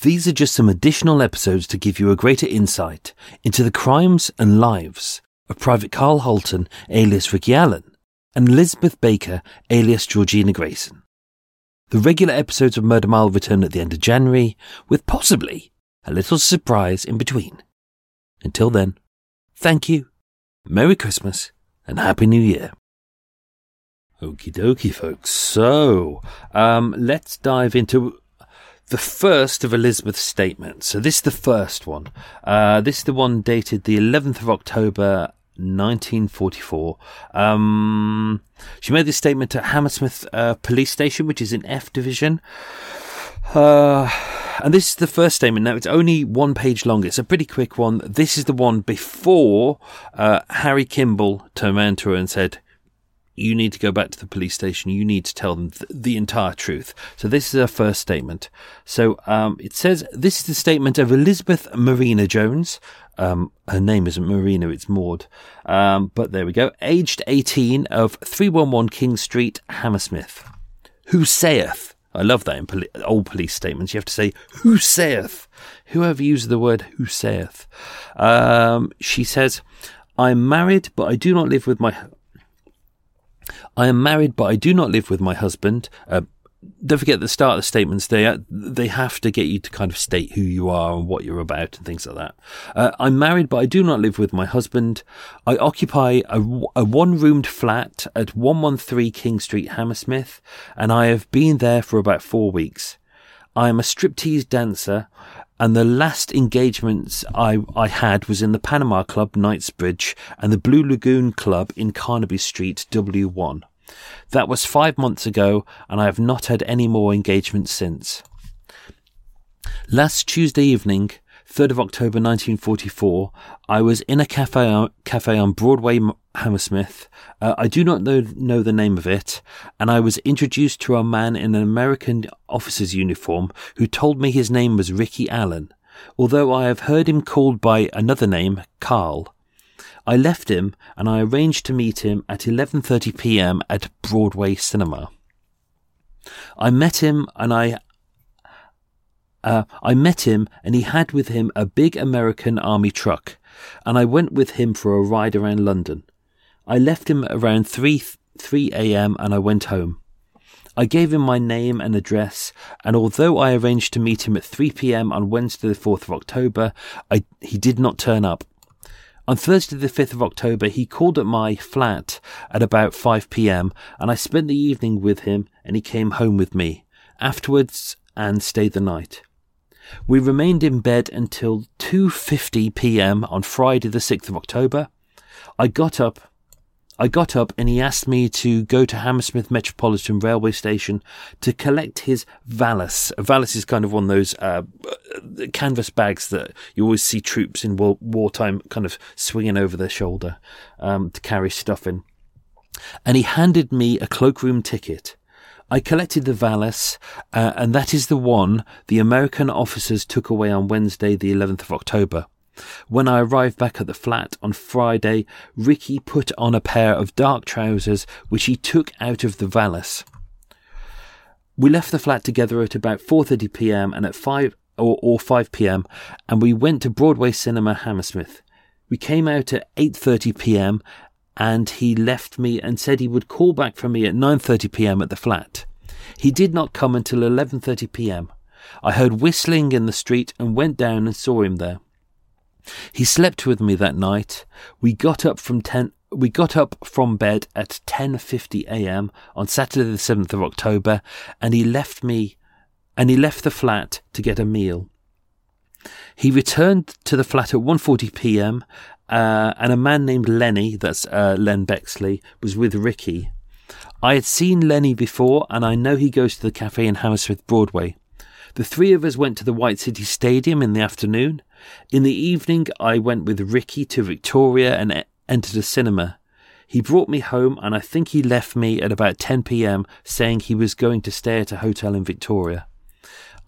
these are just some additional episodes to give you a greater insight into the crimes and lives of Private Karl Hulten, alias Ricky Allen, and Elizabeth Baker, alias Georgina Grayson. The regular episodes of Murder Mile return at the end of January, with possibly a little surprise in between. Until then, thank you, Merry Christmas, and Happy New Year. Okie dokie, folks. So, um, let's dive into the first of Elizabeth's statements. So, this is the first one. Uh, this is the one dated the 11th of October, 1944. Um, she made this statement at Hammersmith uh, Police Station, which is in F Division. Uh, and this is the first statement. Now, it's only one page long. It's a pretty quick one. This is the one before uh, Harry Kimberley turned around to her and said, you need to go back to the police station. You need to tell them th- the entire truth. So this is her first statement. So um, it says this is the statement of Elizabeth Marina Jones. Um, her name isn't Marina, it's Maud. Um, but there we go. Aged 18 of 311 King Street, Hammersmith. Who saith? I love that in poli- old police statements. You have to say, who saith? Whoever uses the word who saith. Um, she says, I'm married, but I do not live with my I am married, but I do not live with my husband. Uh, don't forget the start of the statements. They uh, they have to get you to kind of state who you are and what you're about and things like that. Uh, I'm married, but I do not live with my husband. I occupy a, a one-roomed flat at 113 King Street, Hammersmith, and I have been there for about four weeks. I am a striptease dancer, and the last engagements I, I had was in the Panama Club, Knightsbridge, and the Blue Lagoon Club in Carnaby Street, W1. That was five months ago, and I have not had any more engagements since. Last Tuesday evening, 3rd of October 1944, I was in a cafe, cafe on Broadway, Hammersmith. Uh, I do not know, know the name of it, and I was introduced to a man in an American officer's uniform who told me his name was Ricky Allen, although I have heard him called by another name, Karl. I left him and I arranged to meet him at 11:30 p.m. at Broadway Cinema. I met him and I uh, I met him and he had with him a big American army truck and I went with him for a ride around London. I left him around 3 3 a.m. and I went home. I gave him my name and address, and although I arranged to meet him at 3 p.m. on Wednesday, the 4th of October, I, he did not turn up. On Thursday, the 5th of October, he called at my flat at about 5 pm and I spent the evening with him and he came home with me afterwards and stayed the night. We remained in bed until 2:50 p.m. on Friday the 6th of October. I got up I got up and he asked me to go to Hammersmith Metropolitan Railway Station to collect his valise. A valise is kind of one of those uh, canvas bags that you always see troops in war- wartime kind of swinging over their shoulder um, to carry stuff in. And he handed me a cloakroom ticket. I collected the valise, uh, and that is the one the American officers took away on Wednesday, the 11th of October. When I arrived back at the flat on Friday, Ricky put on a pair of dark trousers which he took out of the valise. We left the flat together at about 4:30 p.m. and at 5 or, or 5 p.m. and we went to Broadway Cinema Hammersmith. We came out at 8:30 p.m. and he left me and said he would call back for me at 9:30 p.m. at the flat. He did not come until 11:30 p.m. I heard whistling in the street and went down and saw him there. He slept with me that night. We got up from 10 we got up from bed at 10:50 a.m. on Saturday the 7th of October and he left me and he left the flat to get a meal. He returned to the flat at 1:40 p.m. Uh, and a man named Lenny, that's uh, Len Bexley, was with Ricky. I had seen Lenny before, and I know he goes to the cafe in Hammersmith Broadway. The three of us went to the White City Stadium in the afternoon. In the evening, I went with Ricky to Victoria and entered a cinema. He brought me home, and I think he left me at about 10 pm, saying he was going to stay at a hotel in Victoria.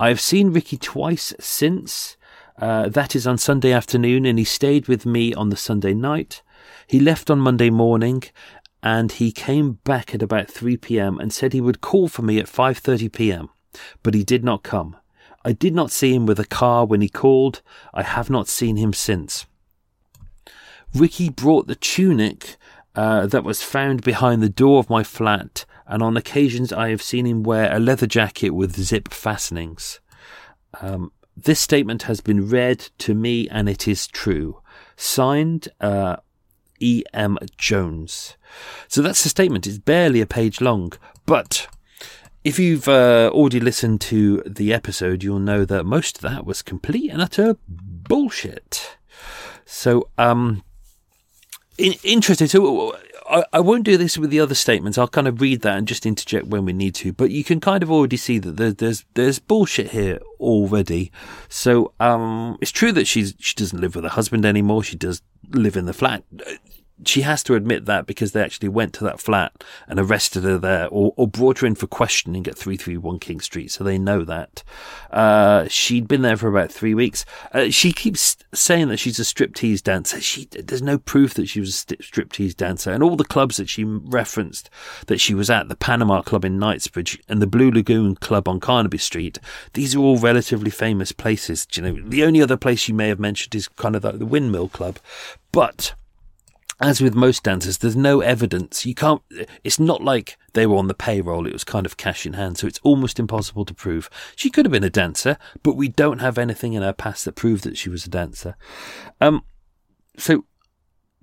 I have seen Ricky twice since. Uh, that is on Sunday afternoon, and he stayed with me on the Sunday night. He left on Monday morning, and he came back at about 3 p.m. and said he would call for me at 5:30 p.m., but he did not come. I did not see him with a car when he called. I have not seen him since. Ricky brought the tunic uh, that was found behind the door of my flat, and on occasions I have seen him wear a leather jacket with zip fastenings. Um, this statement has been read to me, and it is true. Signed, uh, E. M. Jones. So that's the statement. It's barely a page long, but if you've uh, already listened to the episode, you'll know that most of that was complete and utter bullshit. So, um, in- interesting. So, I, I won't do this with the other statements. I'll kind of read that and just interject when we need to. But you can kind of already see that there's there's, there's bullshit here already. So, um, it's true that she's she doesn't live with her husband anymore. She does live in the flat she has to admit that because they actually went to that flat and arrested her there or, or brought her in for questioning at 331 King Street. So they know that. Uh, she'd been there for about three weeks. Uh, she keeps saying that she's a striptease dancer. She, there's no proof that she was a striptease dancer. And all the clubs that she referenced that she was at, the Panama Club in Knightsbridge and the Blue Lagoon Club on Carnaby Street, these are all relatively famous places. You know, the only other place she may have mentioned is kind of like the Windmill Club. But as with most dancers, there's no evidence. You can't, it's not like they were on the payroll. It was kind of cash in hand. So it's almost impossible to prove. She could have been a dancer, but we don't have anything in her past that proved that she was a dancer. Um, so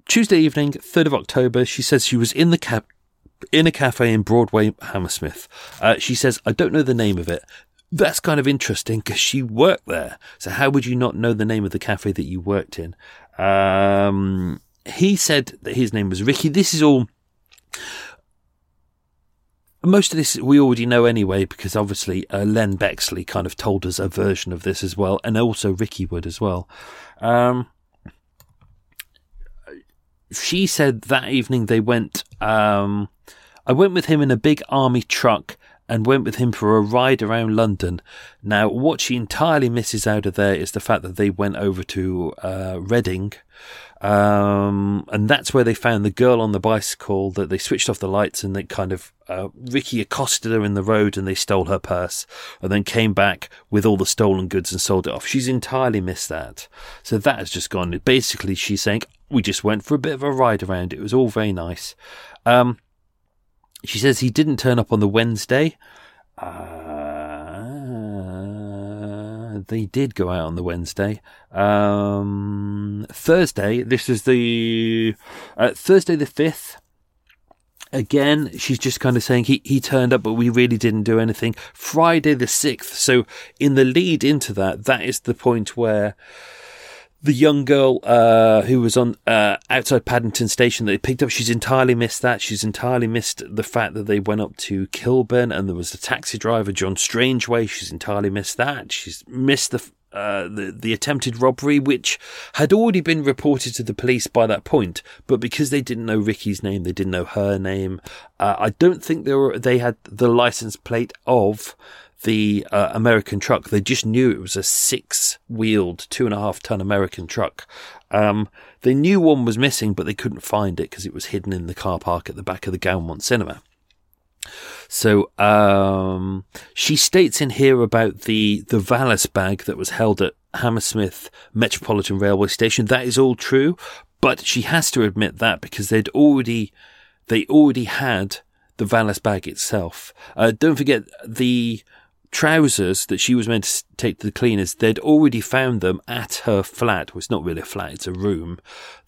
Tuesday evening, 3rd of October, she says she was in the cab, in a cafe in Broadway, Hammersmith. Uh, she says, I don't know the name of it. That's kind of interesting because she worked there. So how would you not know the name of the cafe that you worked in? Um, he said that his name was Ricky. This is all. Most of this we already know anyway, because obviously uh, Len Bexley kind of told us a version of this as well, and also Ricky would as well. Um, she said that evening they went. Um, I went with him in a big army truck and went with him for a ride around London. Now, what she entirely misses out of there is the fact that they went over to uh, Reading um, and that's where they found the girl on the bicycle that they switched off the lights and they kind of, uh, Ricky accosted her in the road and they stole her purse and then came back with all the stolen goods and sold it off. She's entirely missed that. So that has just gone. Basically, she's saying, we just went for a bit of a ride around. It was all very nice. Um, she says he didn't turn up on the Wednesday. Uh, they did go out on the Wednesday. Um, Thursday, this is the uh, Thursday the fifth. Again, she's just kind of saying he, he turned up, but we really didn't do anything. Friday the 6th. So, in the lead into that, that is the point where the young girl uh, who was on uh, outside Paddington Station that they picked up, she's entirely missed that. She's entirely missed the fact that they went up to Kilburn and there was the taxi driver, John Strangeway. She's entirely missed that. She's missed the uh, the the attempted robbery, which had already been reported to the police by that point, but because they didn't know Ricky's name, they didn't know her name. Uh, I don't think they were they had the license plate of the uh, American truck. They just knew it was a six wheeled, two and a half ton American truck. Um, they knew one was missing, but they couldn't find it because it was hidden in the car park at the back of the Gaumont Cinema. So um, she states in here about the the valise bag that was held at Hammersmith Metropolitan Railway Station. That is all true, but she has to admit that because they'd already they already had the valise bag itself. Uh, don't forget the trousers that she was meant to take to the cleaners, they'd already found them at her flat. Well, it's not really a flat; it's a room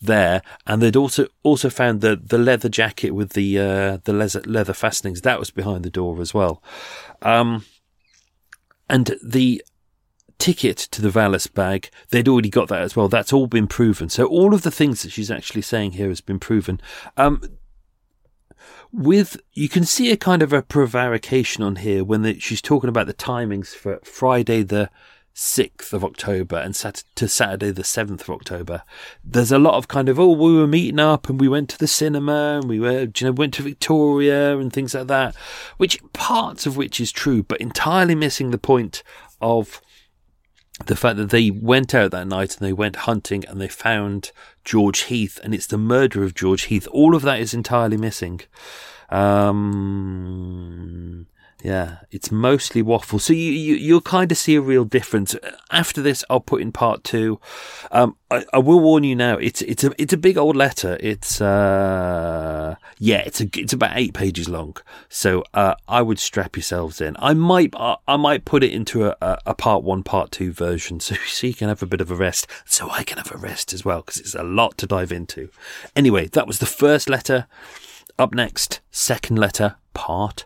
there, and they'd also also found the the leather jacket with the uh, the leather leather fastenings that was behind the door as well. Um, and the ticket to the valise bag, they'd already got that as well. That's all been proven. So all of the things that she's actually saying here has been proven. Um, with you can see a kind of a prevarication on here when the, she's talking about the timings for Friday the 6th of October and sat- to Saturday the 7th of October. There's a lot of kind of, oh, we were meeting up and we went to the cinema and we were, you know, went to Victoria and things like that, which parts of which is true, but entirely missing the point of the fact that they went out that night and they went hunting and they found George Heath and it's the murder of George Heath. All of that is entirely missing. Um, yeah, it's mostly waffle. So you, you you'll kind of see a real difference. After this, I'll put in part two. Um, I, I will warn you now. It's it's a it's a big old letter. It's uh yeah, it's a it's about eight pages long. So uh, I would strap yourselves in. I might I, I might put it into a, a, a part one, part two version, so so you can have a bit of a rest, so I can have a rest as well, because it's a lot to dive into. Anyway, that was the first letter. Up next, second letter, part